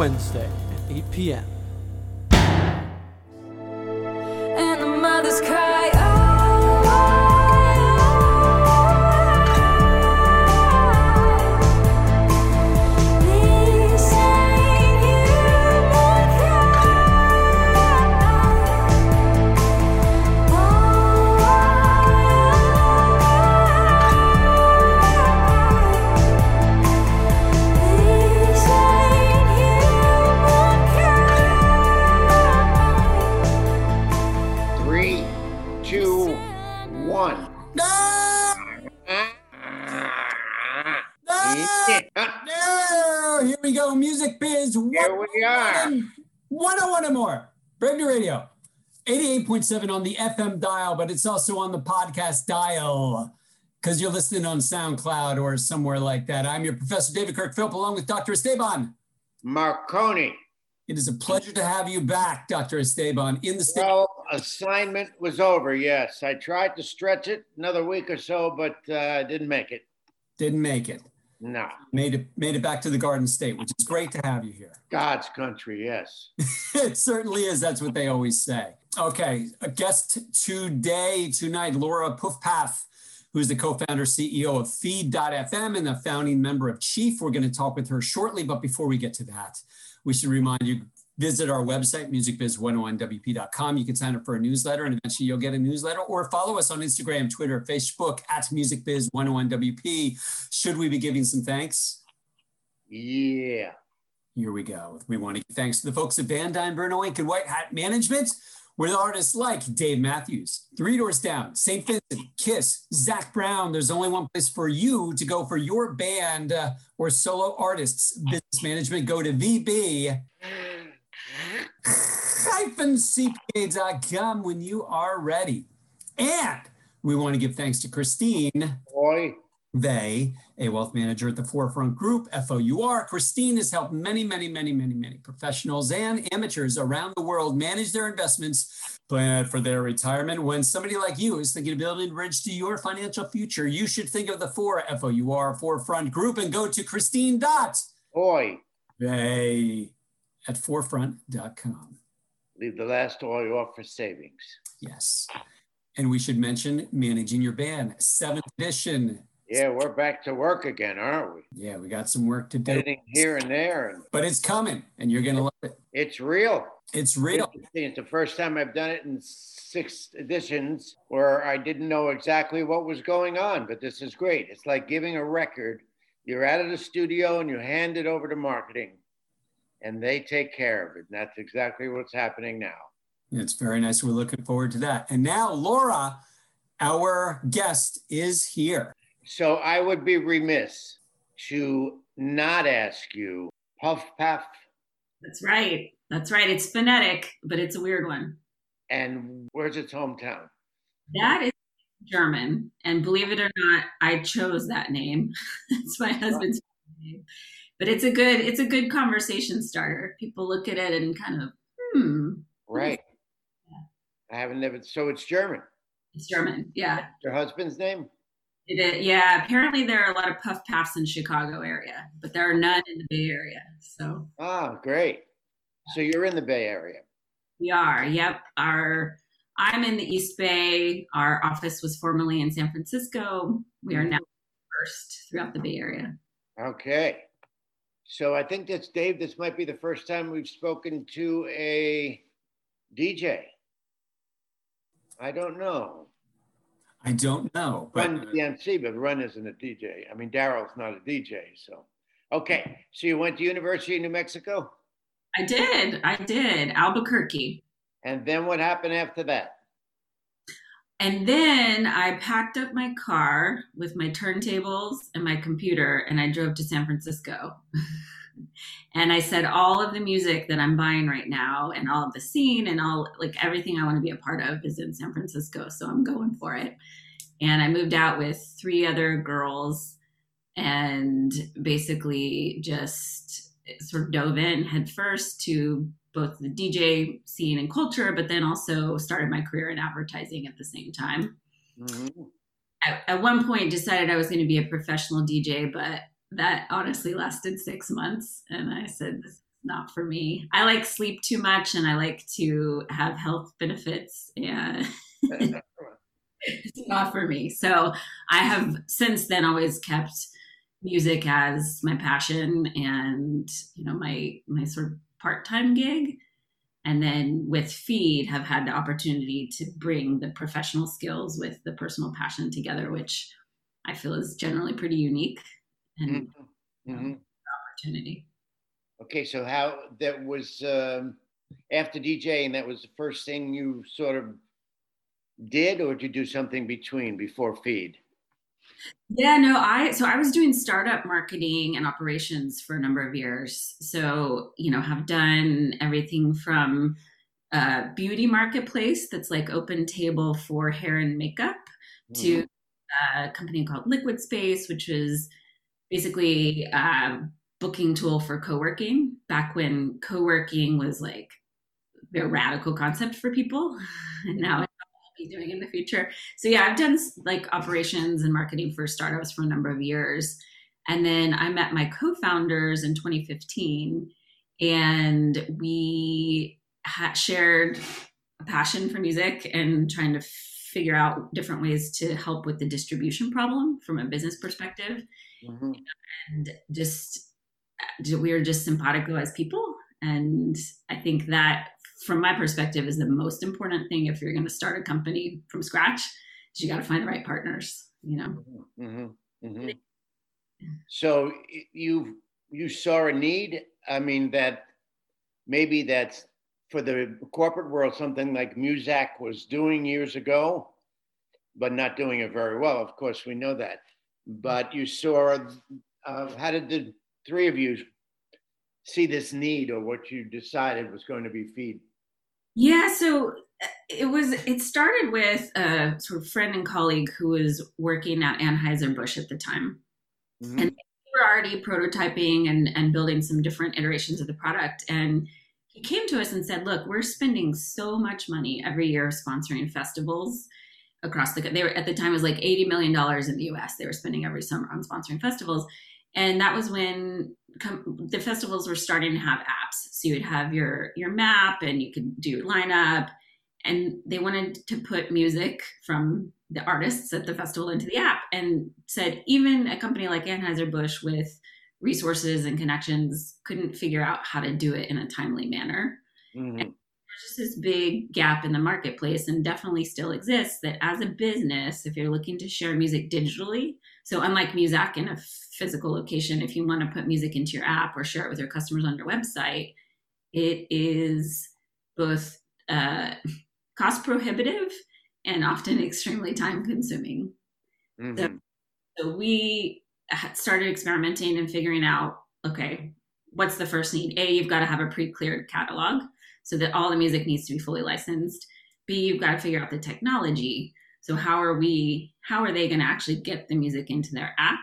Wednesday at 8 p.m. Here we are. 101 and more. Brave New Radio. 88.7 on the FM dial, but it's also on the podcast dial because you're listening on SoundCloud or somewhere like that. I'm your professor, David Kirk Philp, along with Dr. Esteban. Marcone. It is a pleasure to have you back, Dr. Esteban, in the state. Well, assignment was over. Yes, I tried to stretch it another week or so, but uh, didn't make it. Didn't make it. No, Made it made it back to the Garden State, which is great to have you here. God's country. Yes. it certainly is. That's what they always say. Okay, a guest today, tonight, Laura Pufpaf, who's the co-founder, CEO of Feed.fm and the founding member of Chief. We're going to talk with her shortly, but before we get to that, we should remind you, visit our website, musicbiz101wp.com. You can sign up for a newsletter and eventually you'll get a newsletter or follow us on Instagram, Twitter, Facebook at musicbiz101wp. Should we be giving some thanks? Yeah. Here we go. We want to give thanks to the folks at Van Dyne, Bruno Inc. and White Hat Management, with artists like Dave Matthews, Three Doors Down, St. Vincent, Kiss, Zac Brown. There's only one place for you to go for your band uh, or solo artists. Business management, go to VB cpa.com when you are ready. And we want to give thanks to Christine Boy. they, a wealth manager at the Forefront Group, FOUR. Christine has helped many, many, many, many, many professionals and amateurs around the world manage their investments, plan for their retirement. When somebody like you is thinking of building a bridge to your financial future, you should think of the four FOUR Forefront Group and go to Christine dot Boy. they at forefront.com. Leave the last oil off for savings. Yes. And we should mention managing your band, seventh edition. Yeah, we're back to work again, aren't we? Yeah, we got some work to do, Editing here and there, and but it's coming and you're going to love it. it's real. It's real. It's the first time I've done it in six editions where I didn't know exactly what was going on, but this is great. It's like giving a record. You're out of the studio and you hand it over to marketing, and they take care of it. And that's exactly what's happening now. It's very nice. We're looking forward to that. And now, Laura, our guest, is here. So I would be remiss to not ask you, Puff Puff, That's right. That's right. It's phonetic, but it's a weird one. and where's its hometown? That is German. And believe it or not, I chose that name. it's my husband's name. But it's a good it's a good conversation starter. People look at it and kind of, hmm, Right. I haven't never. So it's German. it's German. Yeah. Your husband's name? It is, yeah. Apparently there are a lot of Pufpafs in Chicago area, but there are none in the Bay Area. So Ah, great. So you're in the Bay Area. we are. Yep. Our I'm in the East Bay. Our office was formerly in San Francisco. We are now first throughout the Bay Area. Okay. So I think that's Dave. This might be the first time we've spoken to a DJ. I don't know. I don't know, but Run DMC, but Run isn't a DJ. I mean, Daryl's not a DJ. So, okay. So you went to University of New Mexico? I did. I did. Albuquerque. And then what happened after that? And then I packed up my car with my turntables and my computer and I drove to San Francisco. and I said, all of the music that I'm buying right now and all of the scene and all like everything I want to be a part of is in San Francisco. So I'm going for it. And I moved out with three other girls and basically just eh, sort of dove in head first to both the DJ scene and culture, but then also started my career in advertising at the same time. Mhm. At, at one point, decided I was going to be a professional DJ, but that honestly lasted six months, and I said, "This is not for me." I like sleep too much, and I like to have health benefits, and it's not for me. So I have since then always kept music as my passion and you know my my sort of part-time gig and then with feed have had the opportunity to bring the professional skills with the personal passion together which i feel is generally pretty unique and Mhm. Mhm. opportunity Okay, so how that was um, after DJing, that was the first thing you sort of did, or did you do something between before feed? Yeah, no, I so I was doing startup marketing and operations for a number of years. So, you know, have done everything from a beauty marketplace that's like open table for hair and makeup to mm-hmm. a company called Liquid Space, which is basically a booking tool for co-working back when co-working was like a radical concept for people. And now it's what I'll be doing in the future. So yeah, I've done like operations and marketing for startups for a number of years. And then I met my co-founders in 2015 and we ha- shared a passion for music and trying to figure out different ways to help with the distribution problem from a business perspective Mhm. and just we are just simpatico as people and i think that from my perspective is the most important thing if you're going to start a company from scratch is you got to find the right partners you know Mhm. Mhm. So you you saw a need. I mean that maybe that's for the corporate world something like Muzak was doing years ago, but not doing it very well. Of course, we know that. But you saw. Uh, how did the three of you see this need, or what you decided was going to be feed? Yeah, so uh, it was it started with a sort of friend and colleague who was working at Anheuser-Busch at the time. Mhm. And we were already prototyping and, and building some different iterations of the product. And he came to us and said, look, we're spending so much money every year sponsoring festivals across the they were at the time it was like 80 million dollars in the US they were spending every summer on sponsoring festivals and that was when com- the festivals were starting to have apps. So you would have your your map and you could do your lineup. And they wanted to put music from the artists at the festival into the app and said even a company like Anheuser-Busch with resources and connections couldn't figure out how to do it in a timely manner. Mhm. there's just this big gap in the marketplace and definitely still exists that as a business if you're looking to share music digitally so unlike music in a physical location if you want to put music into your app or share it with your customers on your website it is both uh, cost prohibitive and often extremely time consuming Mhm. so we started experimenting and figuring out okay, what's the first need? A, you've got to have a pre cleared catalog so that all the music needs to be fully licensed. B, you've got to figure out the technology. So how are we, how are they going to actually get the music into their app?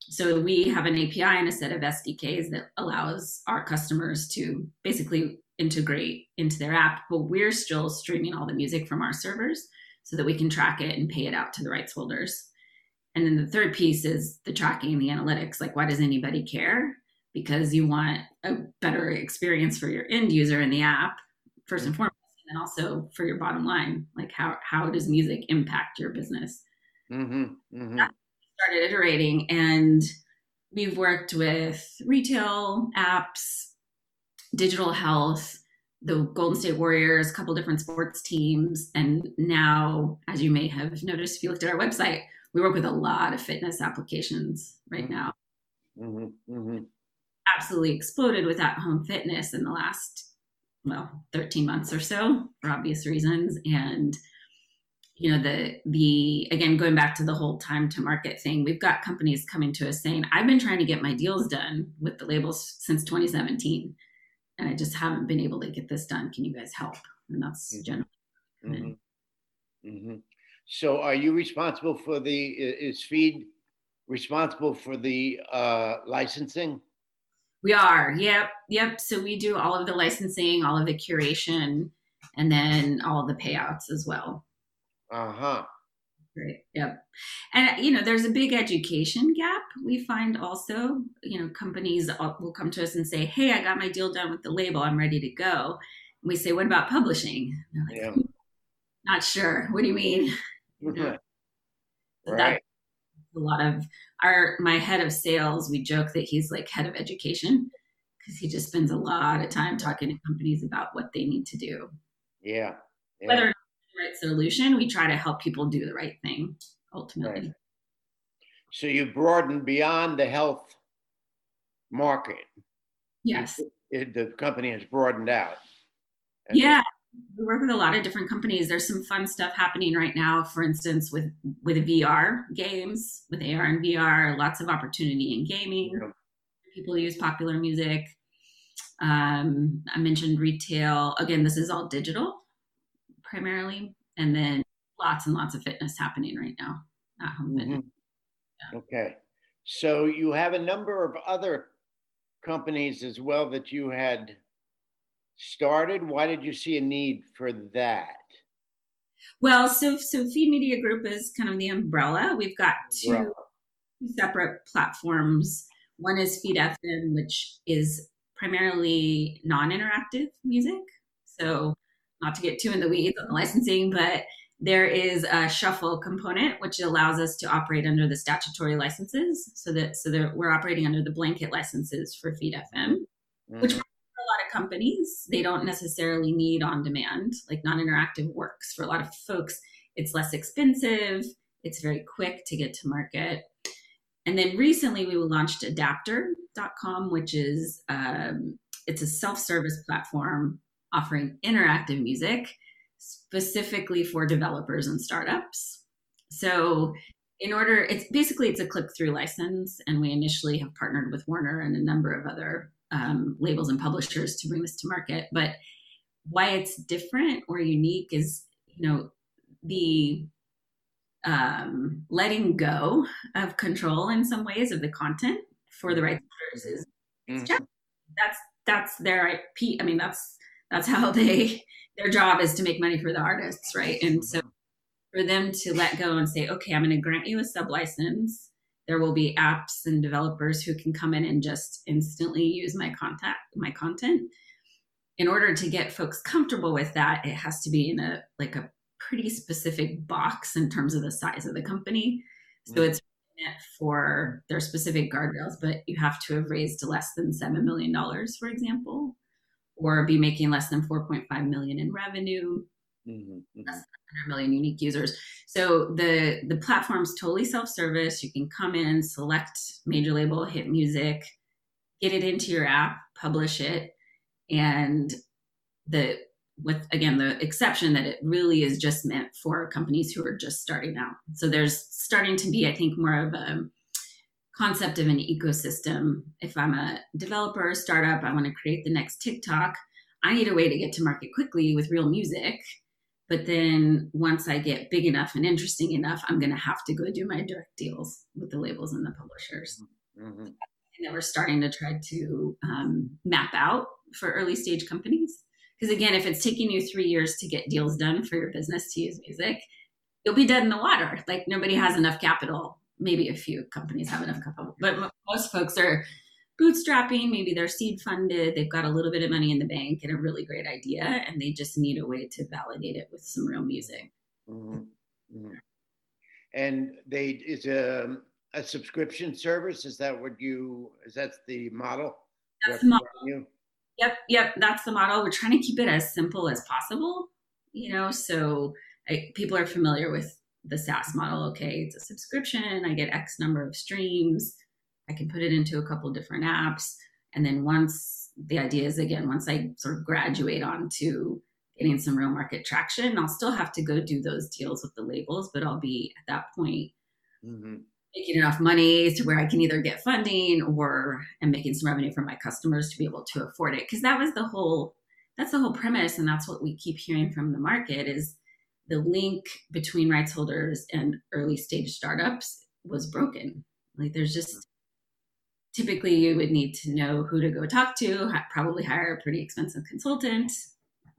So we have an API and a set of SDKs that allows our customers to basically integrate into their app, but we're still streaming all the music from our servers so that we can track it and pay it out to the rights holders. And then the third piece is the tracking and the analytics. Like, why does anybody care? Because you want a better experience for your end user in the app, first and foremost, and also for your bottom line. Like, how, how does music impact your business? Mhm. Mhm. Started iterating, and we've worked with retail apps, digital health, the Golden State Warriors, a couple different sports teams. And now, as you may have noticed if you looked at our website, we work with a lot of fitness applications right now. Mhm. Mhm. absolutely exploded with at home fitness in the last well 13 months or so for obvious reasons and you know the the again going back to the whole time to market thing we've got companies coming to us saying i've been trying to get my deals done with the labels since 2017 and i just haven't been able to get this done can you guys help and that's Mhm. generally Mhm. Mhm. So are you responsible for the, is Feed responsible for the uh, licensing? We are. Yep. Yep. So we do all of the licensing, all of the curation, and then all the payouts as well. Uh-huh. Right. Yep. And you know, there's a big education gap. We find also, you know, companies will come to us and say, "Hey, I got my deal done with the label. I'm ready to go." And we say, "What about publishing?" Like, Yeah. "Not sure. What do you mean?" Mhm. So Right. that's a lot of our my head of sales. We joke that he's like head of education because he just spends a lot of time talking to companies about what they need to do. Yeah. yeah. Whether it's the right solution, we try to help people do the right thing ultimately. Right. So you broaden beyond the health market. Yes. It- the company has broadened out. Yeah. We work with a lot of different companies. There's some fun stuff happening right now, for instance, with with VR games, with AR and VR, lots of opportunity in gaming. Yeah. People use popular music. Um, I mentioned retail. Again, this is all digital primarily. And then lots and lots of fitness happening right now at home fitness. Mhm. Okay. So you have a number of other companies as well that you had started. Why did you see a need for that? Well, so so Feed Media Group is kind of the umbrella. We've got two two separate platforms. One is Feed FM, which is primarily non-interactive music. So not to get too in the weeds on the licensing, but there is a shuffle component which allows us to operate under the statutory licenses. So that so that we're operating under the blanket licenses for Feed FM which Mhm. Lot of companies they don't necessarily need on demand like non-interactive works. For a lot of folks it's less expensive it's very quick to get to market. And then recently we launched adaptr.com which is um, it's a self-service platform offering interactive music specifically for developers and startups. So in order it's basically it's a click-through license and we initially have partnered with warner and a number of other um, labels and publishers to bring this to market. But why it's different or unique is, you know, the um, letting go of control in some ways of the content for the rights holders is Mhm. that's that's their IP. I mean, that's that's how they their job is to make money for the artists, right? And so for them to let go and say, okay, I'm going to grant you a sub license. There will be apps and developers who can come in and just instantly use my contact, my content. In order to get folks comfortable with that, it has to be in a like a pretty specific box in terms of the size of the company. So Mhm. it's for their specific guardrails, but you have to have raised less than seven million dollars, for example, or be making less than 4.5 million in revenue Mhm. Mhm. 100 million unique users. So the the platform's totally self-service. You can come in, select major label, hit music, get it into your app, publish it, and the with again the exception that it really is just meant for companies who are just starting out. So there's starting to be, I think, more of a concept of an ecosystem. If I'm a developer, startup, I want to create the next TikTok. I need a way to get to market quickly with real music. But then once I get big enough and interesting enough, I'm going to have to go do my direct deals with the labels and the publishers. Mhm. And then we're starting to try to um, map out for early stage companies. Because again, if it's taking you three years to get deals done for your business to use music, you'll be dead in the water. Like nobody has enough capital. Maybe a few companies have enough capital, but most folks are bootstrapping. Maybe they're seed funded. They've got a little bit of money in the bank and a really great idea, and they just need a way to validate it with some real music. Mhm. Mhm. And they is a a subscription service. Is that what you? Is that the model? That's the model. You? Yep, yep, that's the model. We're trying to keep it as simple as possible, you know, so I, people are familiar with the SaaS model. Okay, it's a subscription, I get X number of streams, I can put it into a couple different apps, And then once the idea is again, once I sort of graduate onto getting some real market traction, I'll still have to go do those deals with the labels, but I'll be at that point Mhm. making enough money to where I can either get funding or am making some revenue from my customers to be able to afford it. Because that was the whole that's the whole premise, and that's what we keep hearing from the market is the link between rights holders and early stage startups was broken. Like there's just typically you would need to know who to go talk to, probably hire a pretty expensive consultant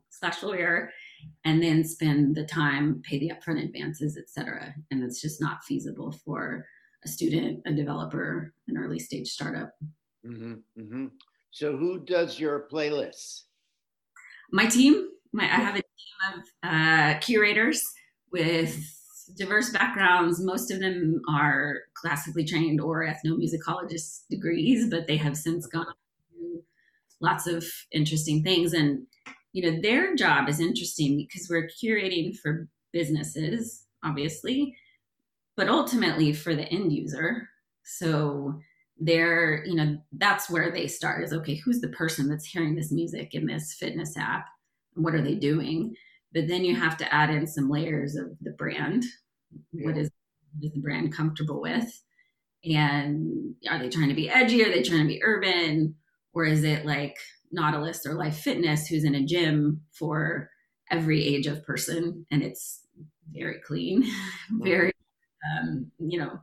slash lawyer, and then spend the time, pay the upfront advances, etc. And it's just not feasible for a student, a developer, an early stage startup. Mhm. Mhm. So who does your playlists? My team, my, I have a team of uh, curators with diverse backgrounds. Most of them are classically trained or ethnomusicologist degrees, but they have since gone through lots of interesting things. And, you know, their job is interesting because we're curating for businesses, obviously, but ultimately for the end user. So they're, you know, that's where they start is okay, who's the person that's hearing this music in this fitness app? What are they doing? But then you have to add in some layers of the brand. Yeah. is what is the brand comfortable with? And are they trying to be edgy? Are they trying to be urban? Or is it like Nautilus or Life Fitness who's in a gym for every age of person and it's very clean, very, um, you know,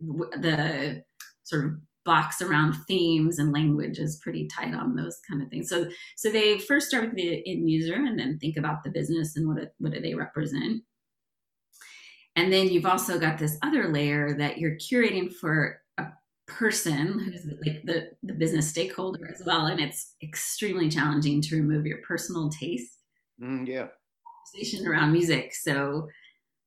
the sort of box around themes and language is pretty tight on those kind of things. So, so they first start with the end user and then think about the business and what it, what do they represent. And then you've also got this other layer that you're curating for a person who's like the, the business stakeholder as well. And it's extremely challenging to remove your personal taste Mm, yeah. conversation around music. So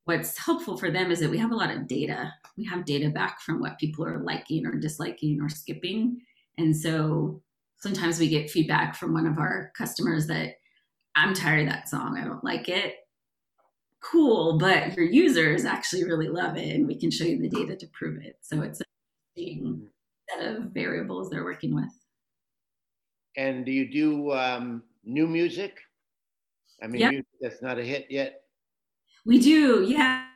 what's helpful for them is that we have a lot of data. We have data back from what people are liking or disliking or skipping. And so sometimes we get feedback from one of our customers that I'm tired of that song. I don't like it. Cool, but your users actually really love it, and we can show you the data to prove it. So it's a interesting set of variables they're working with. And do you do um, new music? I mean, Yep. music that's not a hit yet. We do, yeah.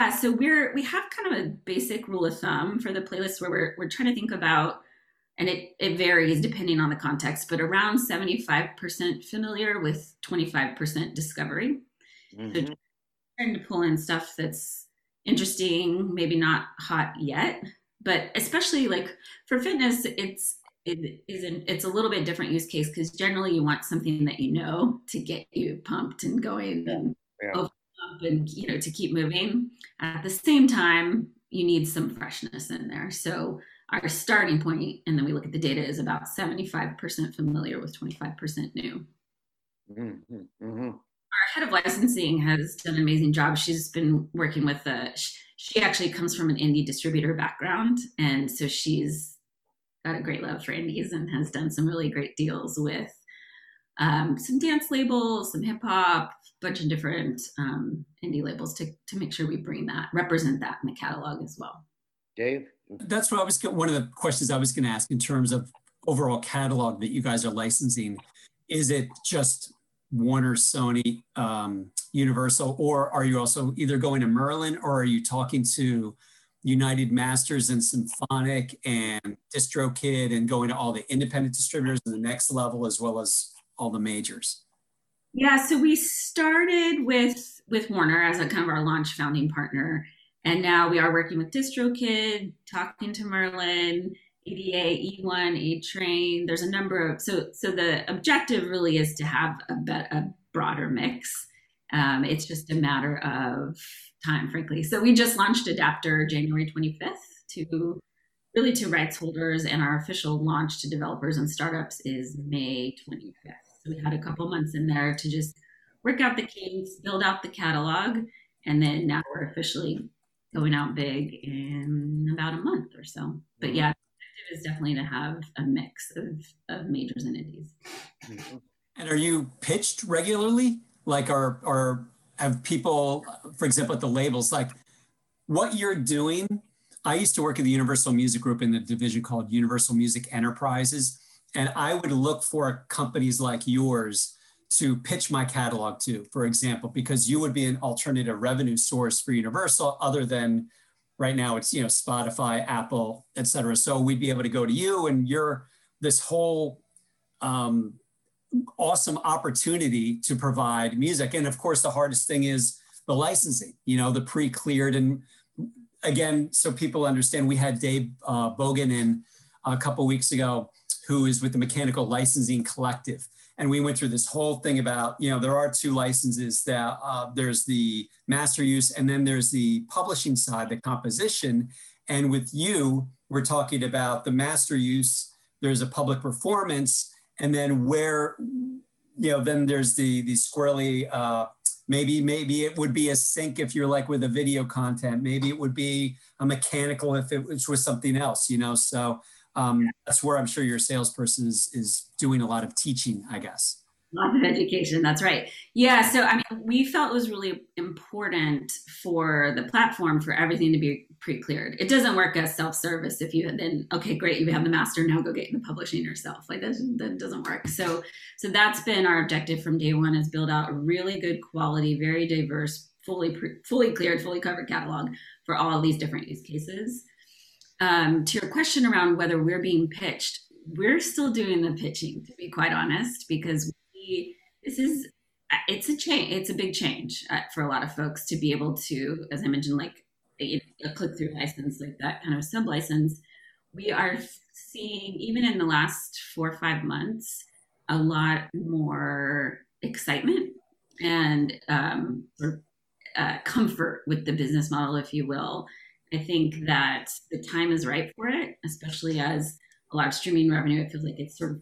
Yeah, So we're we have kind of a basic rule of thumb for the playlist where we're we're trying to think about, and it it varies depending on the context, but around seventy five percent familiar with twenty five percent discovery. Mhm. Trying to pull in stuff that's interesting, maybe not hot yet, but especially like for fitness, it's it isn't it's a little bit different use case because generally you want something that you know to get you pumped and going and Yeah. Up and you know to keep moving at the same time you need some freshness in there so our starting point and then we look at the data is about 75% familiar with 25% new Mhm. Mhm. our head of licensing has done an amazing job she's been working with a she actually comes from an indie distributor background and so she's got a great love for indies and has done some really great deals with um, some dance labels, some hip hop, bunch of different um, indie labels to to make sure we bring that represent that in the catalog as well. Dave? That's what I was, one of the questions I was going to ask in terms of overall catalog that you guys are licensing. Is it just Warner, Sony, um, Universal, or are you also either going to Merlin or are you talking to United Masters and Symphonic and DistroKid and going to all the independent distributors in the next level as well as all the majors? Yeah, so we started with with Warner as a kind of our launch founding partner, and now we are working with DistroKid, talking to Merlin, ADA, E1, A Train. There's a number of so so the objective really is to have a, be, a broader mix. Um, it's just a matter of time, frankly. So we just launched Adaptr January 25th to really to rights holders, and our official launch to developers and startups is May 25th. So we had a couple months in there to just work out the kinks, build out the catalog, and then now we're officially going out big in about a month or so. But yeah, the objective is definitely to have a mix of, of majors and indies. And are you pitched regularly? Like, are, are, have people, for example, at the labels, like what you're doing? I used to work at the Universal Music Group in the division called Universal Music Enterprises. And I would look for companies like yours to pitch my catalog to, for example, because you would be an alternative revenue source for Universal other than right now it's, you know, Spotify, Apple, et cetera. So we'd be able to go to you and you're this whole um, awesome opportunity to provide music. And of course, the hardest thing is the licensing, you know, the pre-cleared. And again, so people understand, we had Dave uh, Bogan in a couple weeks ago, who is with the Mechanical Licensing Collective. And we went through this whole thing about, you know, there are two licenses that uh, there's the master use and then there's the publishing side, the composition. And with you, we're talking about the master use, there's a public performance, and then where you know then there's the the squirrely uh, maybe maybe it would be a sync if you're like with a video content maybe it would be a mechanical if it was with something else you know so um, that's where i'm sure your salesperson is is doing a lot of teaching i guess Lots of education. That's right. Yeah. So, I mean, we felt it was really important for the platform for everything to be pre cleared. It doesn't work as self service if you then, okay, great, you have the master, now go get the publishing yourself. Like that, that doesn't work. So, so that's been our objective from day one is build out a really good quality, very diverse, fully, pre, fully cleared, fully covered catalog for all of these different use cases. Um, to your question around whether we're being pitched, we're still doing the pitching, to be quite honest, because this is it's a change it's a big change uh, for a lot of folks to be able to as i mentioned like a, a click through license like that kind of sub license we are seeing even in the last four or five months a lot more excitement and um, uh, comfort with the business model if you will i think that the time is right for it especially as a lot of streaming revenue it feels like it's sort of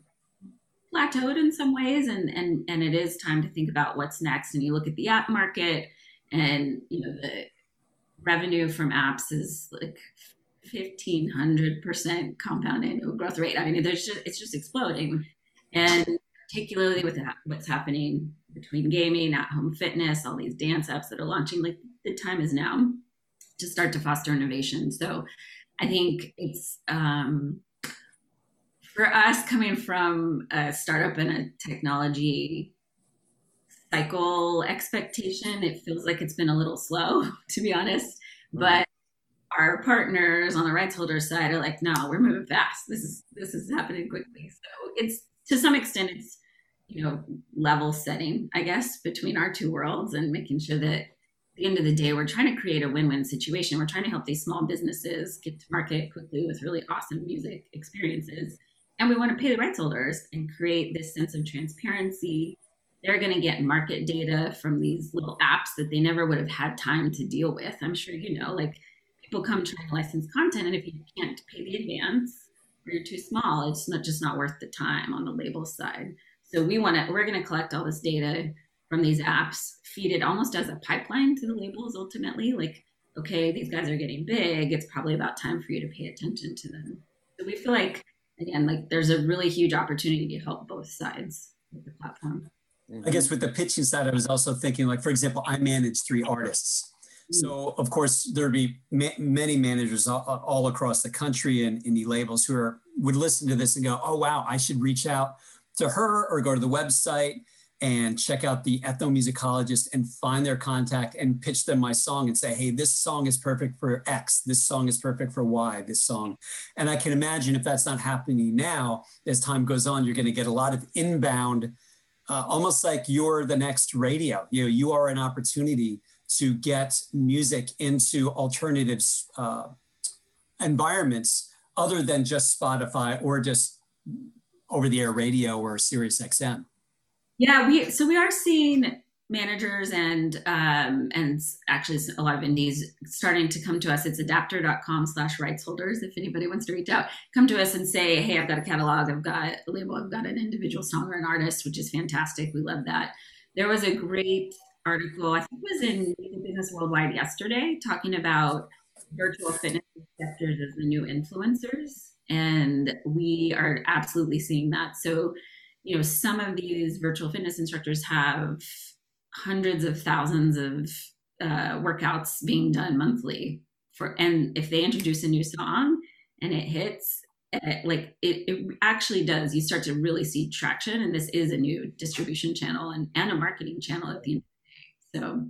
plateaued in some ways and and and it is time to think about what's next. And you look at the app market and you know the revenue from apps is like 1500% compound annual growth rate. I mean there's just it's just exploding. And particularly with what's happening between gaming at home fitness all these dance apps that are launching like the time is now to start to foster innovation. So i think it's um, for us coming from a startup and a technology cycle expectation it feels like it's been a little slow to be honest. But our partners on the rights holder side are like no we're moving fast. This is this is happening quickly. So it's to some extent it's you know level setting i guess between our two worlds and making sure that at the end of the day we're trying to create a win-win situation we're trying to help these small businesses get to market quickly with really awesome music experiences and we want to pay the rights holders and create this sense of transparency. They're going to get market data from these little apps that they never would have had time to deal with. I'm sure you know, like people come trying to license content, and if you can't pay the advance or you're too small, it's not just not worth the time on the label side. So we want to, we're going to collect all this data from these apps, feed it almost as a pipeline to the labels ultimately. Like, okay, these guys are getting big. It's probably about time for you to pay attention to them. So we feel like again, like there's a really huge opportunity to help both sides of the platform. I guess with the pitching side, I was also thinking, like, for example, I manage three artists. Mm. So, of course, there'd be ma- many managers all, all, across the country and indie labels who are would listen to this and go, "Oh, wow, I should reach out to her or go to the website and check out the ethnomusicologist and find their contact and pitch them my song and say, hey, this song is perfect for X, this song is perfect for Y, this song. And I can imagine if that's not happening now, as time goes on, you're going to get a lot of inbound, uh, almost like you're the next radio. You know, you are an opportunity to get music into alternative uh, environments other than just Spotify or just over the air radio or Sirius XM. Yeah, we so we are seeing managers and um, and actually a lot of indies starting to come to us. It's adaptr.com slash rights holders. If anybody wants to reach out, come to us and say, hey, I've got a catalog, I've got a label, I've got an individual song or an artist, which is fantastic. We love that. There was a great article, I think it was in Business Worldwide yesterday, talking about virtual fitness instructors as the new influencers. And we are absolutely seeing that. So you know, some of these virtual fitness instructors have hundreds of thousands of uh, workouts being done monthly for, and if they introduce a new song and it hits, eh, like it, it actually does you start to really see traction and this is a new distribution channel and, and a marketing channel at the end of the day. So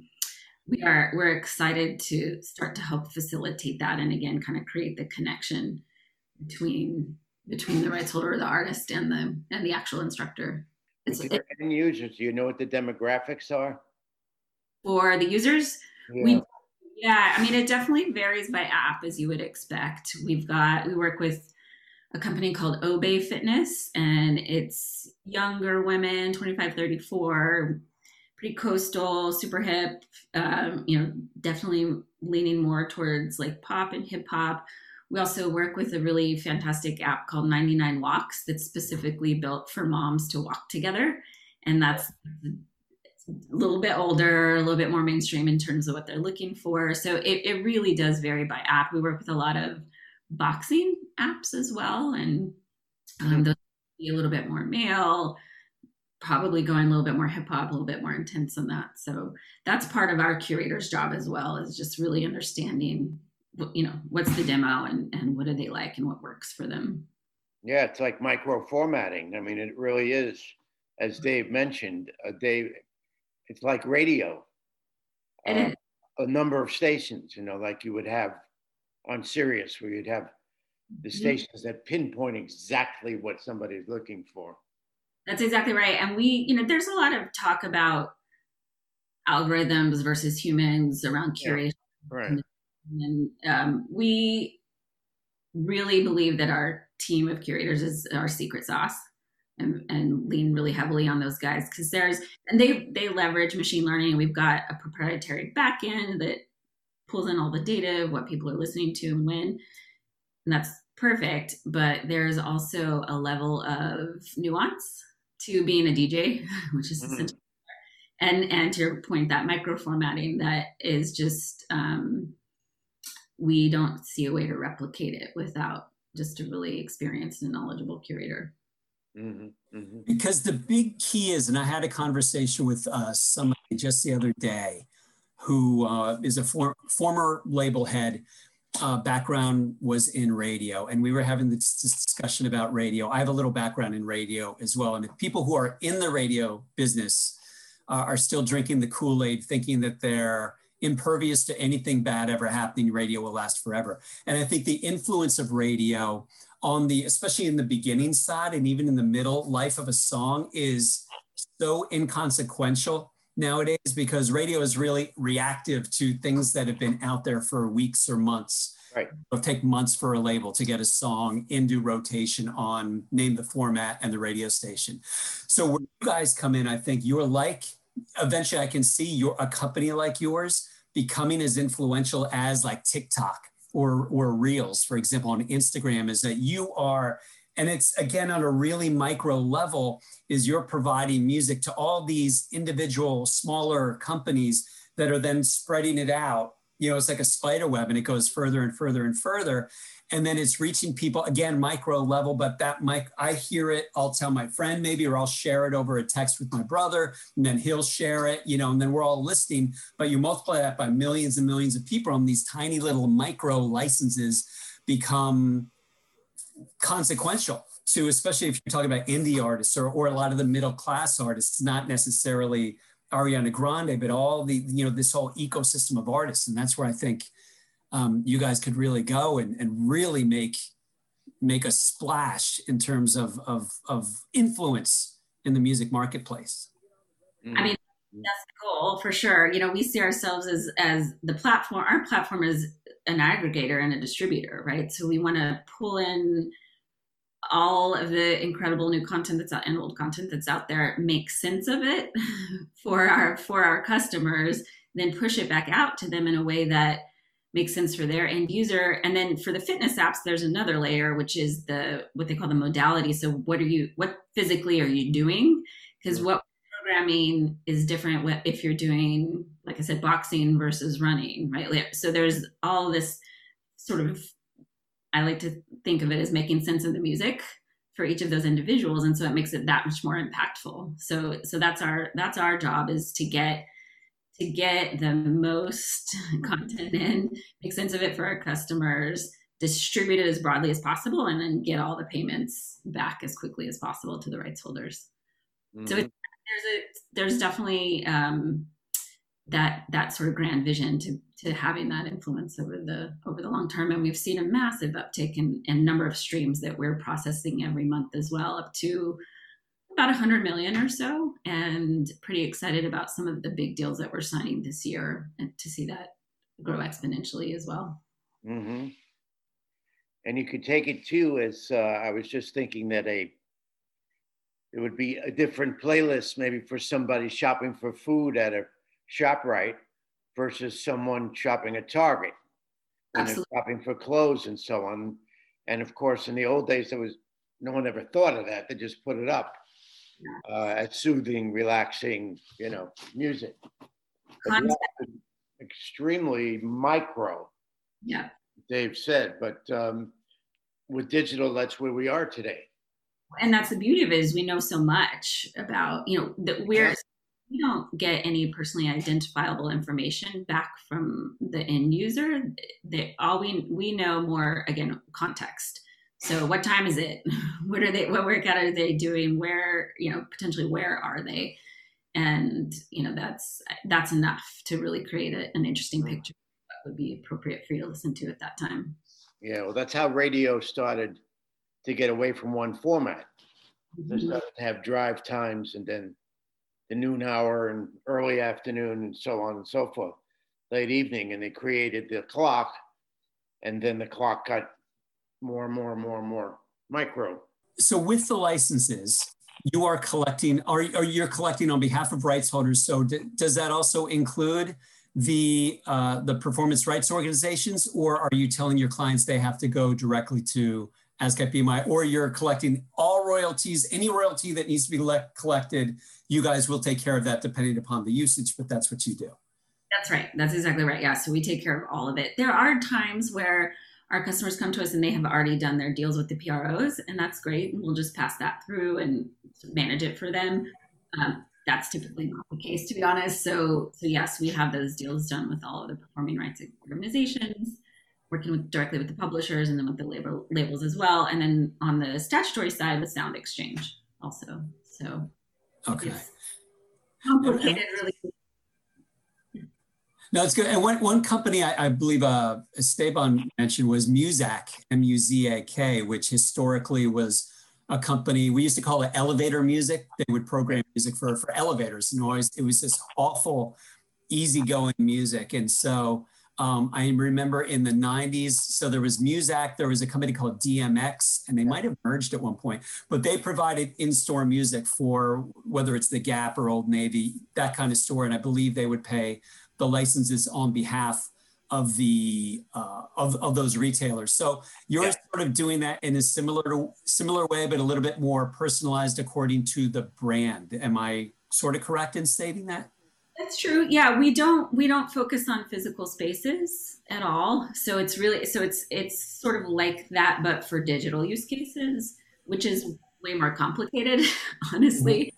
we are we're excited to start to help facilitate that and again kind of create the connection between between the rights holder the artist and the and the actual instructor it's, you're end users, do you know what the demographics are? for the users Yeah. we yeah i mean it definitely varies by app as you would expect we've got we work with a company called obé fitness and it's younger women 25 34 pretty coastal super hip um, you know definitely leaning more towards like pop and hip hop we also work with a really fantastic app called 99 walks that's specifically built for moms to walk together and that's a little bit older, a little bit more mainstream in terms of what they're looking for. So it, it really does vary by app. We work with a lot of boxing apps as well, and um, those be a little bit more male, probably going a little bit more hip hop, a little bit more intense than that. So that's part of our curator's job as well, is just really understanding, you know, what's the demo and, and what do they like and what works for them. Yeah, it's like micro formatting. I mean, it really is, as Dave mentioned, uh, Dave, it's like radio. It Uh, is. A number of stations, you know, like you would have on Sirius, where you'd have the Mhm. stations that pinpoint exactly what somebody's looking for. That's exactly right. And we, you know, there's a lot of talk about algorithms versus humans around Yeah. curation. Right. And um, we really believe that our team of curators is our secret sauce and, and lean really heavily on those guys because there's, and they, they leverage machine learning. We've got a proprietary backend that pulls in all the data of what people are listening to and when. And that's perfect. But there's also a level of nuance to being a DJ, which is Mhm. essentially and and to your point that micro formatting that is just um, we don't see a way to replicate it without just a really experienced and knowledgeable curator hmm hmm Because the big key is, and I had a conversation with uh, somebody just the other day who uh, is a for, former label head. Uh, background was in radio, and we were having this, this discussion about radio. I have a little background in radio as well. And if people who are in the radio business uh, are still drinking the Kool Aid, thinking that they're impervious to anything bad ever happening, radio will last forever. And I think the influence of radio on the especially in the beginning side and even in the middle life of a song is so inconsequential nowadays because radio is really reactive to things that have been out there for weeks or months Right. it'll take months for a label to get a song into rotation on name the format and the radio station so where you guys come in i think you're like eventually i can see your a company like yours becoming as influential as like tiktok or or reels for example on instagram is that you are and it's again on a really micro level is you're providing music to all these individual smaller companies that are then spreading it out. You know it's like a spider web and it goes further and further and further and then it's reaching people again micro level but that mic i hear it i'll tell my friend maybe or i'll share it over a text with my brother and then he'll share it you know and then we're all listening but you multiply that by millions and millions of people and these tiny little micro licenses become consequential to especially if you're talking about indie artists or, or a lot of the middle class artists not necessarily ariana grande but all the you know this whole ecosystem of artists and that's where i think um, you guys could really go and, and really make make a splash in terms of, of of influence in the music marketplace I mean, that's the goal for sure. You know, we see ourselves as as the platform. Our platform is an aggregator and a distributor, right? So we want to pull in all of the incredible new content that's out and old content that's out there, make sense of it for our for our customers, then push it back out to them in a way that makes sense for their end user. And then for the fitness apps, there's another layer, which is the what they call the modality. So what are you what physically are you doing? Because mm-hmm. what programming is different if you're doing like i said boxing versus running right so there's all this sort of i like to think of it as making sense of the music for each of those individuals and so it makes it that much more impactful so so that's our that's our job is to get to get the most content in make sense of it for our customers distribute it as broadly as possible and then get all the payments back as quickly as possible to the rights holders. Mhm. So there's a there's definitely um, that that sort of grand vision to to having that influence over the over the long term, and we've seen a massive uptick in, in number of streams that we're processing every month as well, up to about 100 million or so, and pretty excited about some of the big deals that we're signing this year, and to see that grow exponentially as well. mm-hmm. And you could take it too as uh, I was just thinking that a it would be a different playlist maybe for somebody shopping for food at a shop ShopRite versus someone shopping at Target and then Absolutely. shopping for clothes and so on. And of course, in the old days, there was no one ever thought of that. They just put it up uh, as soothing, relaxing, you know, music. But Content. yeah, extremely micro. Yeah. Dave said, but um, with digital, that's where we are today. and that's the beauty of it is we know so much about you know that we're Yeah. we don't get any personally identifiable information back from the end user that all we we know more again context so what time is it? What are they what workout are they doing? Where you know potentially where are they? And you know that's that's enough to really create a, an interesting mm-hmm. picture that would be appropriate for you to listen to at that time. Yeah, well, that's how radio started to get away from one format. They mm-hmm. started to have drive times and then the noon hour and early afternoon and so on and so forth, late evening, and they created the clock. And then the clock got more and more and more and more micro. So with the licenses, you are collecting, are, are you're collecting on behalf of rights holders. So d- does that also include the uh, the performance rights organizations, or are you telling your clients they have to go directly to ASCAP BMI, or you're collecting all royalties, any royalty that needs to be le- collected, you guys will take care of that depending upon the usage, but that's what you do. That's right. That's exactly right. Yeah. So we take care of all of it. There are times where our customers come to us and they have already done their deals with the PROs, and that's great. And we'll just pass that through and manage it for them. Um, that's typically not the case, to be honest. So, so yes, we have those deals done with all of the performing rights organizations, working with, directly with the publishers and then with the label, labels as well. And then on the statutory side, the Sound Exchange also. So Okay. complicated, really. No, it's good. And one, one company I, I believe uh, Esteban mentioned was Muzak, M-U-Z-A-K, which historically was a company, we used to call it elevator music. They would program music for, for elevators always, it was this awful, easygoing music. And so um, I remember in the 90s, so there was Muzak, there was a company called DMX, and they might have merged at one point, but they provided in-store music for whether it's the Gap or Old Navy, that kind of store. And I believe they would pay the licenses on behalf of the uh, of, of those retailers. So you're Yeah. sort of doing that in a similar to, similar way, but a little bit more personalized according to the brand. Am I sort of correct in stating that? That's true. Yeah, we don't we don't focus on physical spaces at all. So it's really so it's it's sort of like that, but for digital use cases, which is way more complicated, honestly.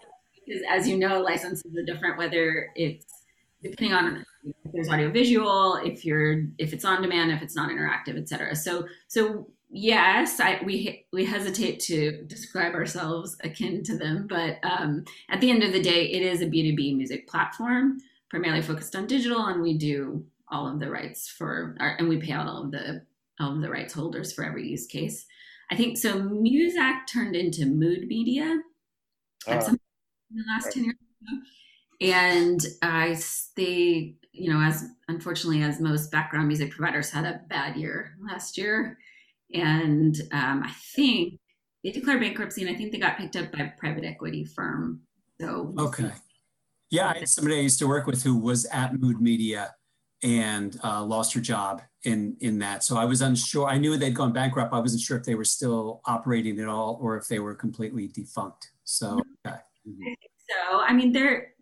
Because as you know, licenses are different whether it's depending on if there's audio visual, if you're if it's on demand, if it's not interactive, etc. So so yes, I we we hesitate to describe ourselves akin to them, but um, at the end of the day, it is a B2B music platform, primarily focused on digital, and we do all of the rights for our, and we pay out all of the all of the rights holders for every use case. I think so. Muzak turned into Mood Media at Uh, some in the last ten years. And I they you know as unfortunately as most background music providers had a bad year last year, and um, I think they declared bankruptcy, and I think they got picked up by a private equity firm. So. Okay. Yeah, I had somebody I used to work with who was at Mood Media and uh, lost her job in in that. So I was unsure. I knew they'd gone bankrupt. I wasn't sure if they were still operating at all or if they were completely defunct. So okay. So I mean, there,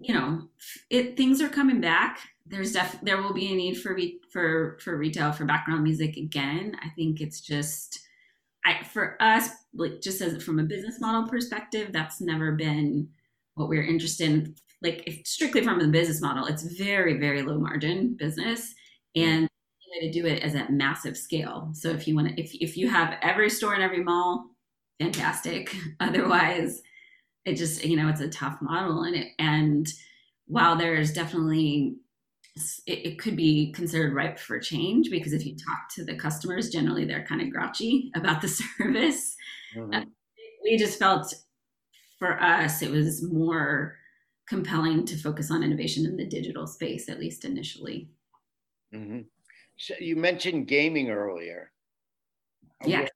you know, it things are coming back. There's def there will be a need for re- for for retail for background music again. I think it's just, I for us like just as from a business model perspective, that's never been what we're interested in. Like if strictly from the business model, it's very very low margin business, and way to do it is at massive scale. So if you want to, if if you have every store in every mall, fantastic. Otherwise, it just you know it's a tough model, and it and while there's definitely it, it could be considered ripe for change because if you talk to the customers, generally they're kind of grouchy about the service. Mhm. We just felt for us it was more compelling to focus on innovation in the digital space, at least initially. Mhm. So you mentioned gaming earlier. Yeah.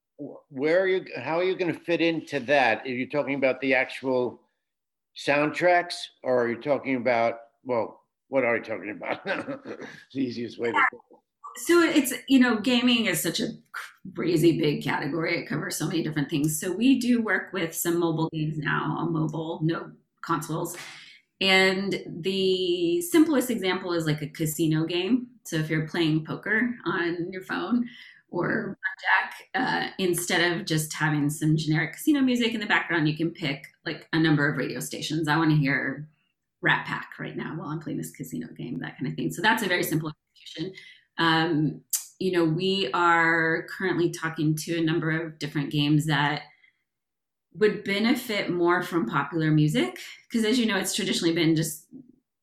Where, are you? How are you going to fit into that? Are you talking about the actual soundtracks, or are you talking about? Well, what are you talking about? it's the easiest way to. so it's you know gaming is such a crazy big category it covers so many different things so we do work with some mobile games now on mobile no consoles and the simplest example is like a casino game so if you're playing poker on your phone or blackjack uh, instead of just having some generic casino music in the background you can pick like a number of radio stations. I want to hear rat pack right now while i'm playing this casino game that kind of thing. So that's a very simple execution. Um, you know, we are currently talking to a number of different games that would benefit more from popular music because, as you know, it's traditionally been just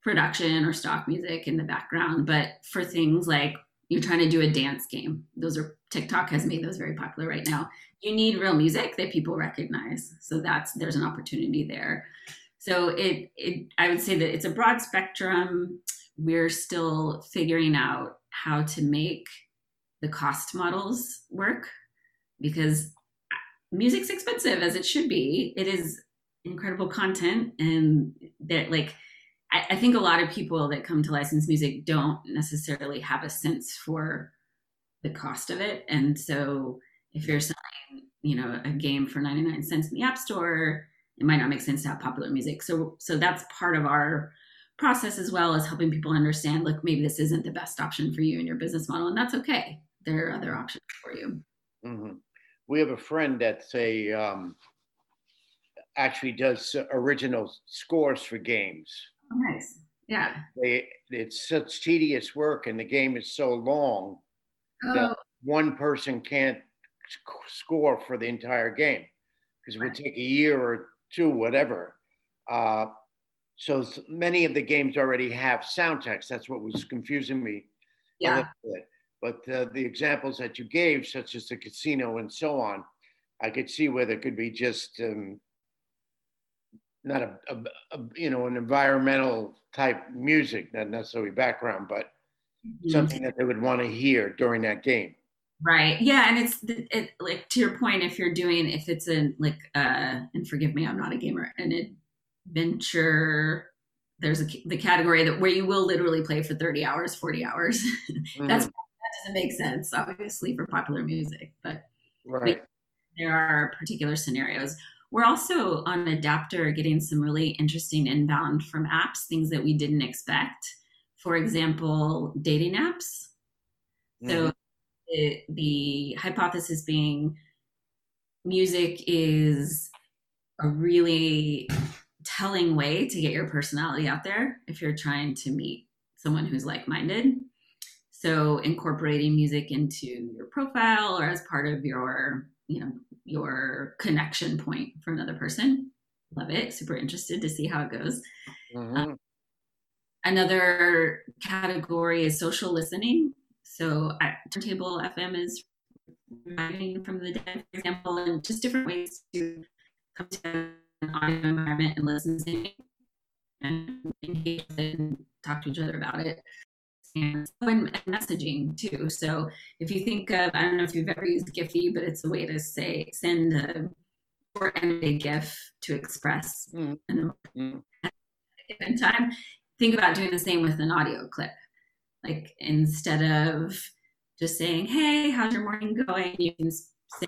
production or stock music in the background. But for things like you're trying to do a dance game, those are TikTok has made those very popular right now. You need real music that people recognize, so that's there's an opportunity there. So it, it I would say that it's a broad spectrum. We're still figuring out how to make the cost models work because music's expensive as it should be. It is incredible content and that like I, I think a lot of people that come to license music don't necessarily have a sense for the cost of it. And so if you're selling, you know, a game for 99 cents in the app store, it might not make sense to have popular music. So so that's part of our process as well as helping people understand like maybe this isn't the best option for you and your business model and that's okay there are other options for you Mhm. We have a friend that's a um, actually does original scores for games. Nice yeah They, it's such tedious work, and the game is so long. oh, One person can't sc- score for the entire game because it would take a year or two, whatever. Uh, so many of the games already have soundtracks. That's what was confusing me. a yeah little bit. But uh, the examples that you gave, such as the casino and so on, I could see where there could be just um, not a, a, a you know an environmental type music, not necessarily background, but Mhm. something that they would want to hear during that game. right yeah and it's it, like to your point if you're doing if it's a like uh and forgive me i'm not a gamer an adventure there's a the category that where you will literally play for 30 hours 40 hours that's Mhm. that doesn't make sense obviously for popular music but right. there are particular scenarios we're also on Adaptr getting some really interesting inbound from apps things that we didn't expect. For mm-hmm. example dating apps. So mm-hmm. the, the hypothesis being music is a really telling way to get your personality out there if you're trying to meet someone who's like-minded. So incorporating music into your profile or as part of your you know your connection point for another person love it super interested to see how it goes Mhm. Another category is social listening. So I, Turntable FM is reviving from the dead, for example, and just different ways to come to an audio environment and listen to and engage and talk to each other about it. And, and messaging too. So if you think of, I don't know if you've ever used Giphy, but it's a way to say send a short animated GIF to express Mhm. an given time, think about doing the same with an audio clip. Like instead of just saying, "Hey, how's your morning going?" You can say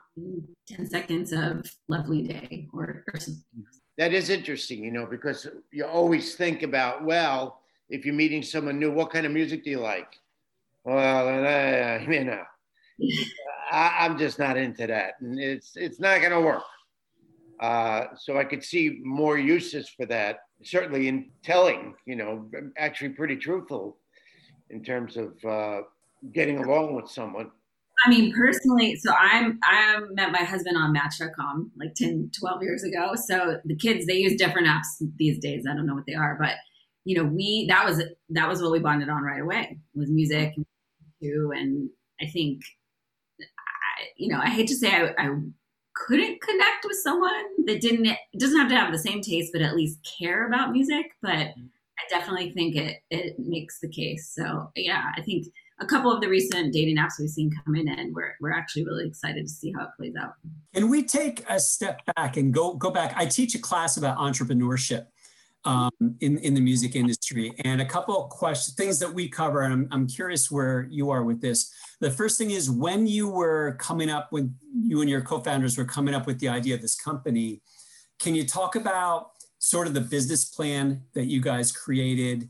ten seconds of "lovely day" or, or something. That is interesting, you know, because you always think about, well, if you're meeting someone new, what kind of music do you like? Well, uh, you know, I, I'm just not into that, and it's it's not going to work. Uh, so I could see more uses for that. Certainly in telling, you know, actually pretty truthful in terms of uh, getting along with someone. I mean, personally, so I'm I met my husband on Match.com like 10, 12 years ago. So the kids they use different apps these days. I don't know what they are, but you know, we that was that was what we bonded on right away was music too. And I think, I, you know, I hate to say I, I couldn't connect with someone that didn't it doesn't have to have the same taste, but at least care about music. But mm-hmm. I definitely think it it makes the case. So yeah, I think a couple of the recent dating apps we've seen coming in, we're, we're actually really excited to see how it plays out. Can we take a step back and go go back? I teach a class about entrepreneurship um, in in the music industry, and a couple of questions, things that we cover, and I'm, I'm curious where you are with this. The first thing is when you were coming up, when you and your co-founders were coming up with the idea of this company, can you talk about sort of the business plan that you guys created?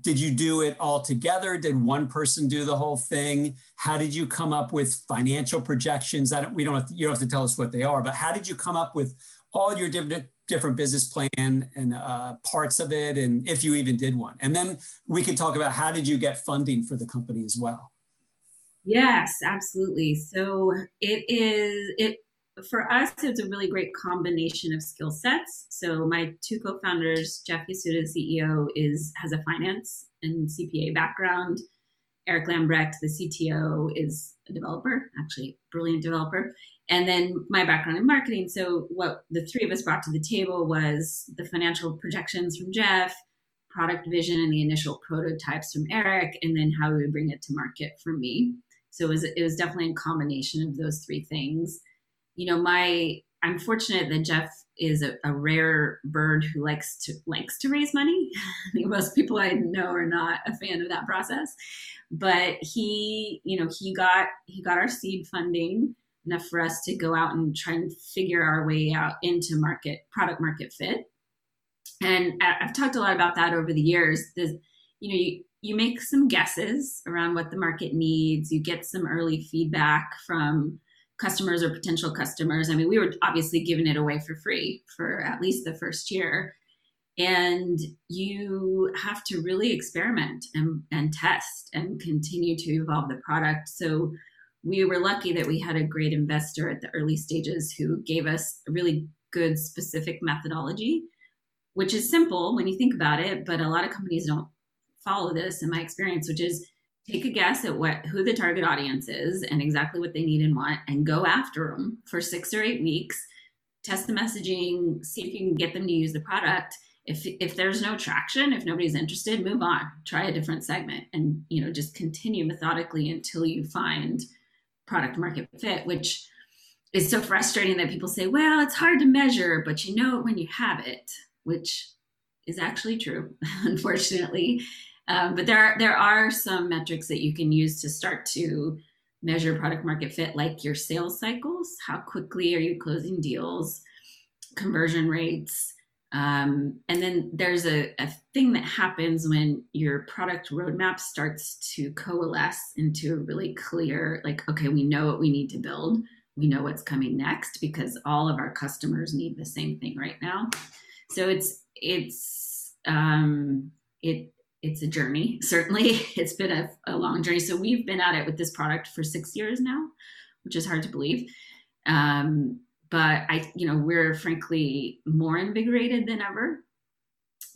did you do it all together? Did one person do the whole thing? How did you come up with financial projections? I don't, we don't have to, you don't have to tell us what they are, but how did you come up with all your different different business plan and uh, parts of it, and if you even did one? And then we could talk about how did you get funding for the company as well. Yes, absolutely. So it is it for us, it's a really great combination of skill sets. So my two co-founders, Jeff Yasuda, CEO, is has a finance and CPA background. Eric Lambrecht, the CTO, is a developer, actually brilliant developer. And then my background in marketing. So what the three of us brought to the table was the financial projections from Jeff, product vision and the initial prototypes from Eric, and then how we would bring it to market for me. So it was, it was definitely a combination of those three things you know, my I'm fortunate that Jeff is a, a, rare bird who likes to likes to raise money. most people I know are not a fan of that process, but he, you know, he got he got our seed funding enough for us to go out and try and figure our way out into market product market fit. And I've talked a lot about that over the years. The, you know, you, you make some guesses around what the market needs. You get some early feedback from customers or potential customers. I mean, we were obviously giving it away for free for at least the first year. And you have to really experiment and, and test and continue to evolve the product. So we were lucky that we had a great investor at the early stages who gave us a really good specific methodology, which is simple when you think about it, but a lot of companies don't follow this in my experience, which is take a guess at what who the target audience is and exactly what they need and want and go after them for six or eight weeks test the messaging see if you can get them to use the product. If if there's no traction if nobody's interested move on try a different segment and you know just continue methodically until you find product market fit which is so frustrating that people say well it's hard to measure but you know it when you have it which is actually true unfortunately um, but there are, there are some metrics that you can use to start to measure product market fit, like your sales cycles. How quickly are you closing deals? Conversion rates. Um, and then there's a, a thing that happens when your product roadmap starts to coalesce into a really clear, like, okay, we know what we need to build. We know what's coming next because all of our customers need the same thing right now. So it's, it's, um, it, it's a journey. Certainly, it's been a, a, long journey. So we've been at it with this product for six years now, which is hard to believe. Um, but I, you know, we're frankly more invigorated than ever,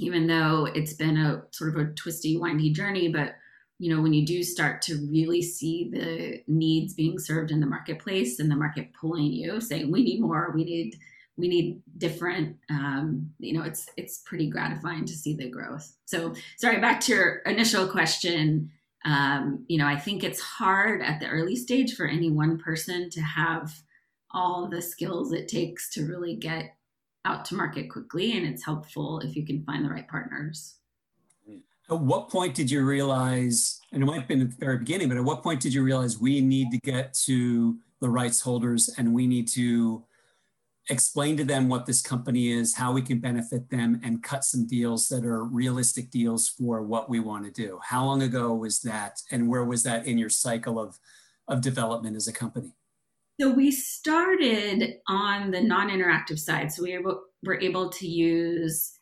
even though it's been a sort of a twisty, windy journey. But you know, when you do start to really see the needs being served in the marketplace and the market pulling you, saying, "We need more. We need." we need different um, you know it's it's pretty gratifying to see the growth so sorry back to your initial question um, you know i think it's hard at the early stage for any one person to have all the skills it takes to really get out to market quickly and it's helpful if you can find the right partners at what point did you realize and it might have been at the very beginning but at what point did you realize we need to get to the rights holders and we need to explain to them what this company is, how we can benefit them, and cut some deals that are realistic deals for what we want to do. How long ago was that, and where was that in your cycle of, of development as a company? So we started on the non-interactive side. So we were able, to use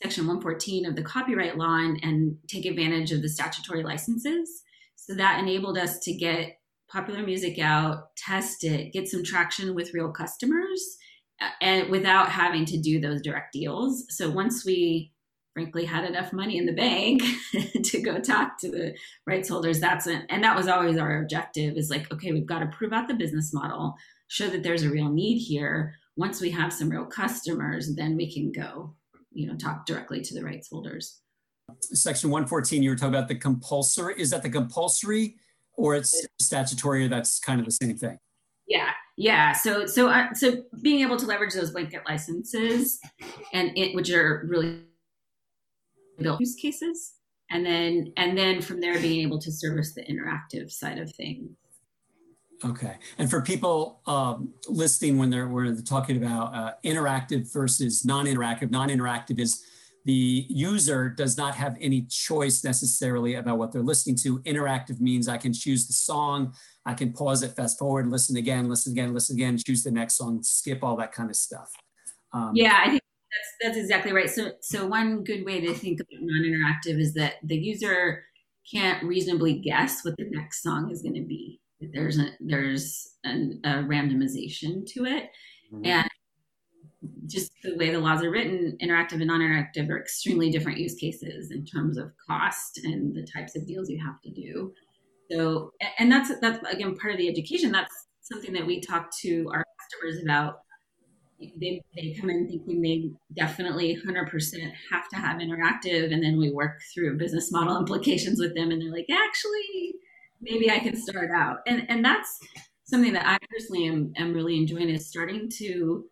Section 114 of the copyright law and, and take advantage of the statutory licenses. So that enabled us to get popular music out, test it, get some traction with real customers, uh, and without having to do those direct deals. So once we frankly had enough money in the bank to go talk to the rights holders that's it and that was always our objective is like okay we've got to prove out the business model show that there's a real need here once we have some real customers then we can go you know talk directly to the rights holders Section 114, you were talking about the compulsory. Is that the compulsory or it's statutory or that's kind of the same thing? Yeah, yeah. So, so, uh, so being able to leverage those blanket licenses, and it, which are really built use cases, and then and then from there being able to service the interactive side of things. Okay. And for people um, listening when they're, when they're talking about uh, interactive versus non-interactive, non-interactive is the user does not have any choice necessarily about what they're listening to. Interactive means I can choose the song, I can pause it, fast forward, listen again, listen again, listen again, choose the next song, skip all that kind of stuff. Um, yeah, I think that's that's exactly right. So so one good way to think about non-interactive is that the user can't reasonably guess what the next song is going to be. There's a there's an, a randomization to it, mm-hmm. and just the way the laws are written, interactive and non-interactive are extremely different use cases in terms of cost and the types of deals you have to do. So, and that's that's again part of the education. That's something that we talk to our customers about. They, they come in thinking they definitely 100% have to have interactive, and then we work through business model implications with them, and they're like, actually, maybe I can start out. And and that's something that I personally am, am really enjoying is starting to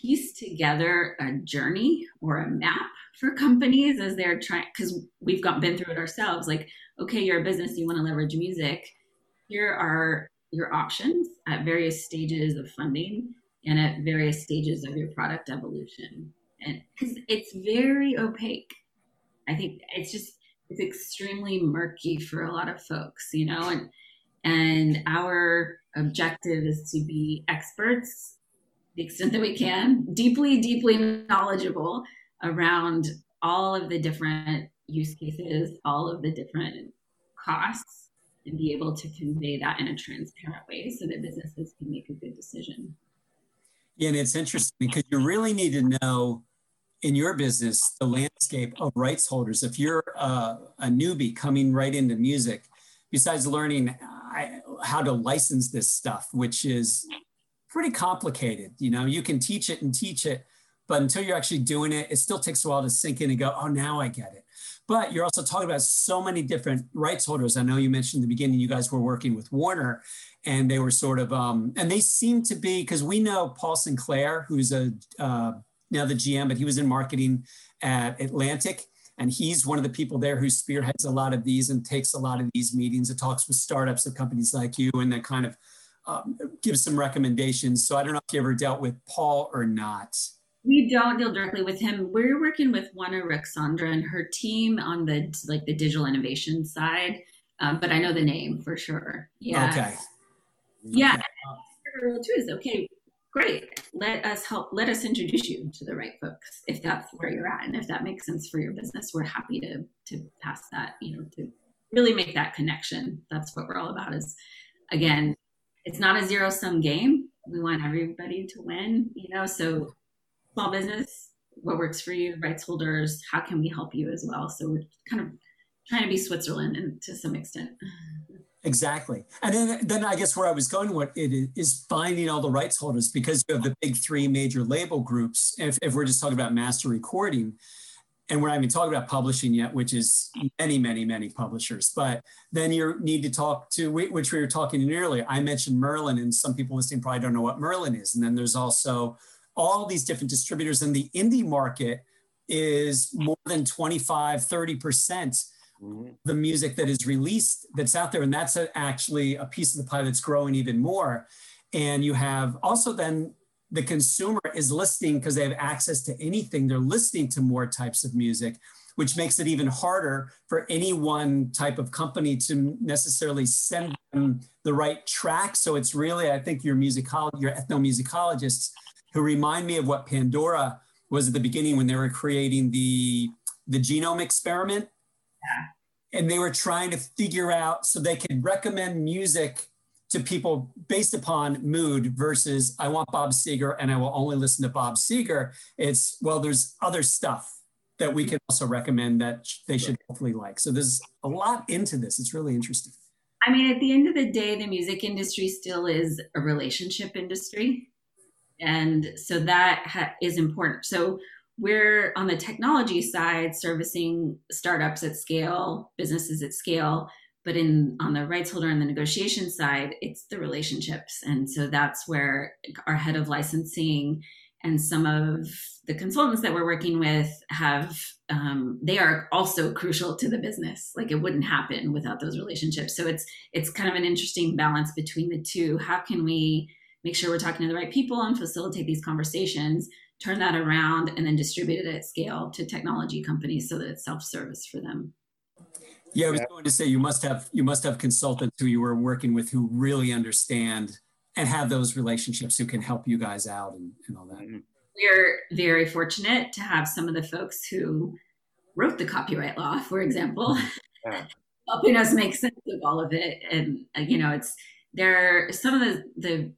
piece together a journey or a map for companies as they're trying because we've got been through it ourselves like okay you're a business you want to leverage music here are your options at various stages of funding and at various stages of your product evolution and because it's very opaque i think it's just it's extremely murky for a lot of folks you know and and our objective is to be experts the extent that we can, deeply, deeply knowledgeable around all of the different use cases, all of the different costs, and be able to convey that in a transparent way so that businesses can make a good decision. And it's interesting because you really need to know in your business the landscape of rights holders. If you're a, a newbie coming right into music, besides learning how to license this stuff, which is pretty complicated. You know, you can teach it and teach it, but until you're actually doing it, it still takes a while to sink in and go, oh, now I get it. But you're also talking about so many different rights holders. I know you mentioned in the beginning you guys were working with Warner, and they were sort of, um, and they seem to be because we know Paul Sinclair, who's a uh, now the GM, but he was in marketing at Atlantic, and he's one of the people there who spearheads a lot of these and takes a lot of these meetings and talks with startups and companies like you, and then kind of um, give some recommendations. So I don't know if you ever dealt with Paul or not. We don't deal directly with him. We're working with Juana Rexandra and her team on the like the digital innovation side, um, but I know the name for sure. Yeah. Okay. Yeah. Okay. Too is okay. Great. Let us help. Let us introduce you to the right folks if that's where you're at, and if that makes sense for your business, we're happy to to pass that. You know, to really make that connection. That's what we're all about. Is again it's not a zero sum game. We want everybody to win, you know. So, small business, what works for you, rights holders, how can we help you as well? So, we're kind of trying to be Switzerland and to some extent. Exactly. And then, then I guess where I was going with it is finding all the rights holders because you have the big three major label groups. If, if we're just talking about master recording, and we're not even talking about publishing yet, which is many, many, many publishers. But then you need to talk to which we were talking in earlier. I mentioned Merlin, and some people listening probably don't know what Merlin is. And then there's also all these different distributors, and the indie market is more than 25, 30 percent mm-hmm. the music that is released that's out there, and that's a, actually a piece of the pie that's growing even more. And you have also then the consumer is listening because they have access to anything. They're listening to more types of music, which makes it even harder for any one type of company to necessarily send them the right track. So it's really, I think, your musicolo- your ethnomusicologists who remind me of what Pandora was at the beginning when they were creating the the genome experiment. Yeah. and they were trying to figure out so they could recommend music to people based upon mood versus I want Bob Seger and I will only listen to Bob Seger. It's well, there's other stuff that we can also recommend that they should hopefully like. So there's a lot into this. It's really interesting. I mean, at the end of the day, the music industry still is a relationship industry. And so that ha- is important. So we're on the technology side servicing startups at scale, businesses at scale, but in on the rights holder and the negotiation side, it's the relationships. And so that's where our head of licensing and some of the consultants that we're working with have um, they are also crucial to the business like it wouldn't happen without those relationships so it's it's kind of an interesting balance between the two how can we make sure we're talking to the right people and facilitate these conversations turn that around and then distribute it at scale to technology companies so that it's self-service for them yeah i was going to say you must have you must have consultants who you were working with who really understand and have those relationships who can help you guys out and, and all that. Mm-hmm. We're very fortunate to have some of the folks who wrote the copyright law, for example, Yeah. helping us make sense of all of it. And uh, you know, it's there. Some of the the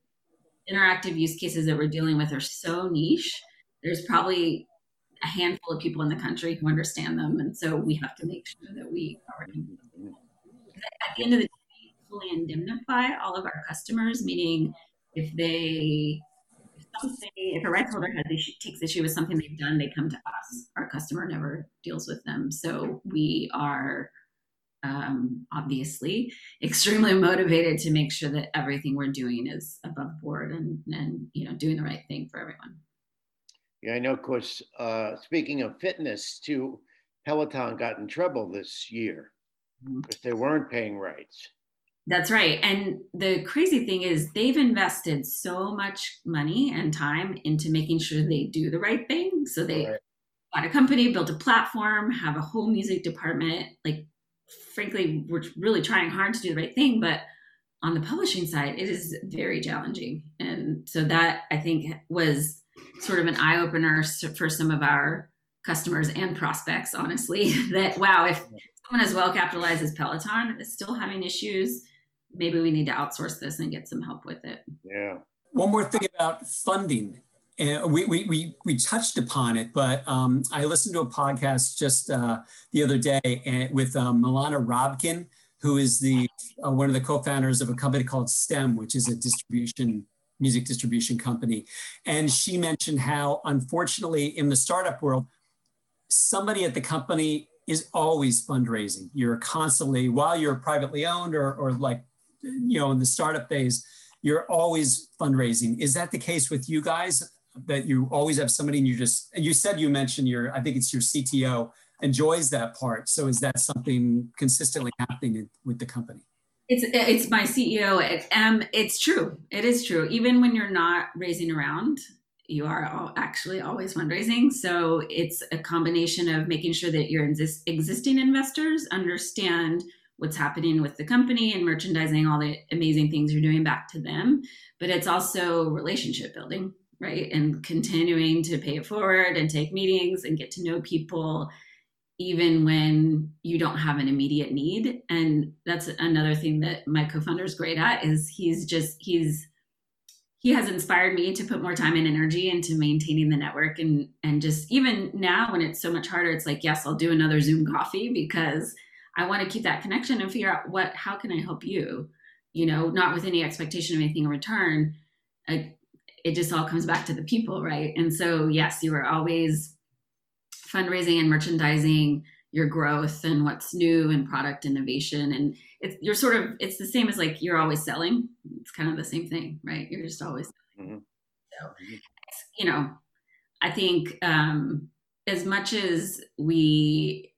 interactive use cases that we're dealing with are so niche. There's probably a handful of people in the country who understand them, and so we have to make sure that we are. At the end of the day, fully indemnify all of our customers, meaning if they if something if a rights holder has issue, takes issue with something they've done, they come to us. Our customer never deals with them, so we are um, obviously extremely motivated to make sure that everything we're doing is above board and and you know doing the right thing for everyone. Yeah, I know, of course, uh, speaking of fitness, too, Peloton got in trouble this year Mhm. because they weren't paying rights. That's right. And the crazy thing is, they've invested so much money and time into making sure they do the right thing. So they Right. bought a company, built a platform, have a whole music department. Like, frankly, we're really trying hard to do the right thing. But on the publishing side, it is very challenging. And so that I think was sort of an eye opener for some of our customers and prospects, honestly, that wow, if someone as well capitalized as Peloton is still having issues, maybe we need to outsource this and get some help with it. Yeah. One more thing about funding. Uh, we, we, we, we touched upon it, but um, I listened to a podcast just uh, the other day and, with um, Milana Rabkin, who is the uh, one of the co-founders of a company called STEM, which is a distribution music distribution company. And she mentioned how, unfortunately, in the startup world, somebody at the company is always fundraising. You're constantly, while you're privately owned or, or like, you know, in the startup phase, you're always fundraising. Is that the case with you guys? That you always have somebody and you just, and you said you mentioned your, I think it's your CTO enjoys that part. So is that something consistently happening with the company? It's it's my CEO. It, um, it's true. It is true. Even when you're not raising around, you are all actually always fundraising. So it's a combination of making sure that your exist, existing investors understand what's happening with the company and merchandising all the amazing things you're doing back to them. But it's also relationship building, right? And continuing to pay it forward and take meetings and get to know people even when you don't have an immediate need. And that's another thing that my co-founder is great at is he's just he's he has inspired me to put more time and energy into maintaining the network and and just even now when it's so much harder it's like yes i'll do another zoom coffee because i want to keep that connection and figure out what how can i help you? You know not with any expectation of anything in return. I, it just all comes back to the people right? And so yes you are always fundraising and merchandising your growth and what's new and product innovation. And it's you're sort of it's the same as like you're always selling. It's kind of the same thing right? You're just always Mhm. so you know i think um as much as we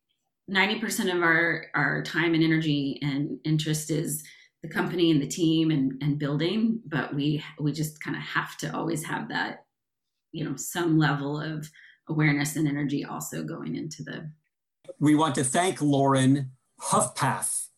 90% of our our time and energy and interest is the company and the team and and building but we we just kind of have to always have that you know some level of awareness and energy also going into the We want to thank Lauren Pufpaf,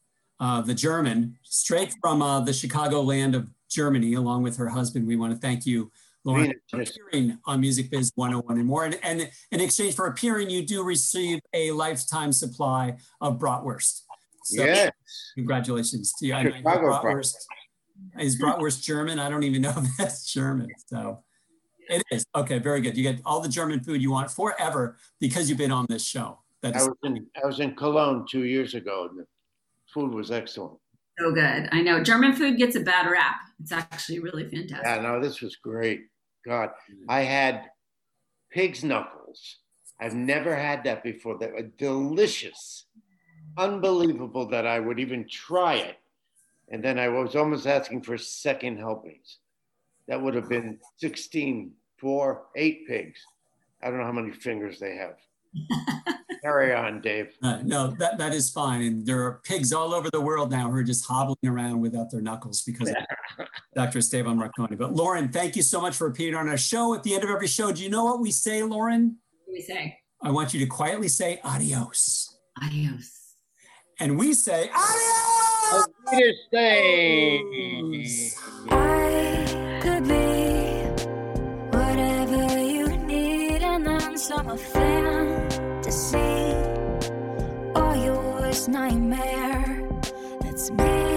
uh, the German, straight from uh, the Chicago land of Germany, along with her husband. We want to thank you, Lauren, for appearing on Music Biz 101 and more. And, and in exchange for appearing, you do receive a lifetime supply of bratwurst So yes. congratulations to you. I know your Chicago bratwurst is bratwurst German. I don't even know if that's German. So it is. Okay, very good. You get all the German food you want forever because you've been on this show. That I is was in I was in Cologne two years ago, and the food was excellent. So good. I know German food gets a bad rap. It's actually really fantastic. Yeah, no, this was great. God, I had pig's knuckles. I've never had that before. That were delicious, unbelievable that I would even try it. And then I was almost asking for second helpings. That would have been 16, four, eight pigs. I don't know how many fingers they have. Carry on, Dave. Uh, no, that, that is fine. And there are pigs all over the world now who are just hobbling around without their knuckles because of Dr. Esteban Marcone. But Lauren, thank you so much for appearing on our show. At the end of every show, do you know what we say, Lauren? What do we say? I want you to quietly say adios. Adios. And we say adios. Peter oh. I could be whatever you need, and then some of fantasy or your worst nightmare. Let's make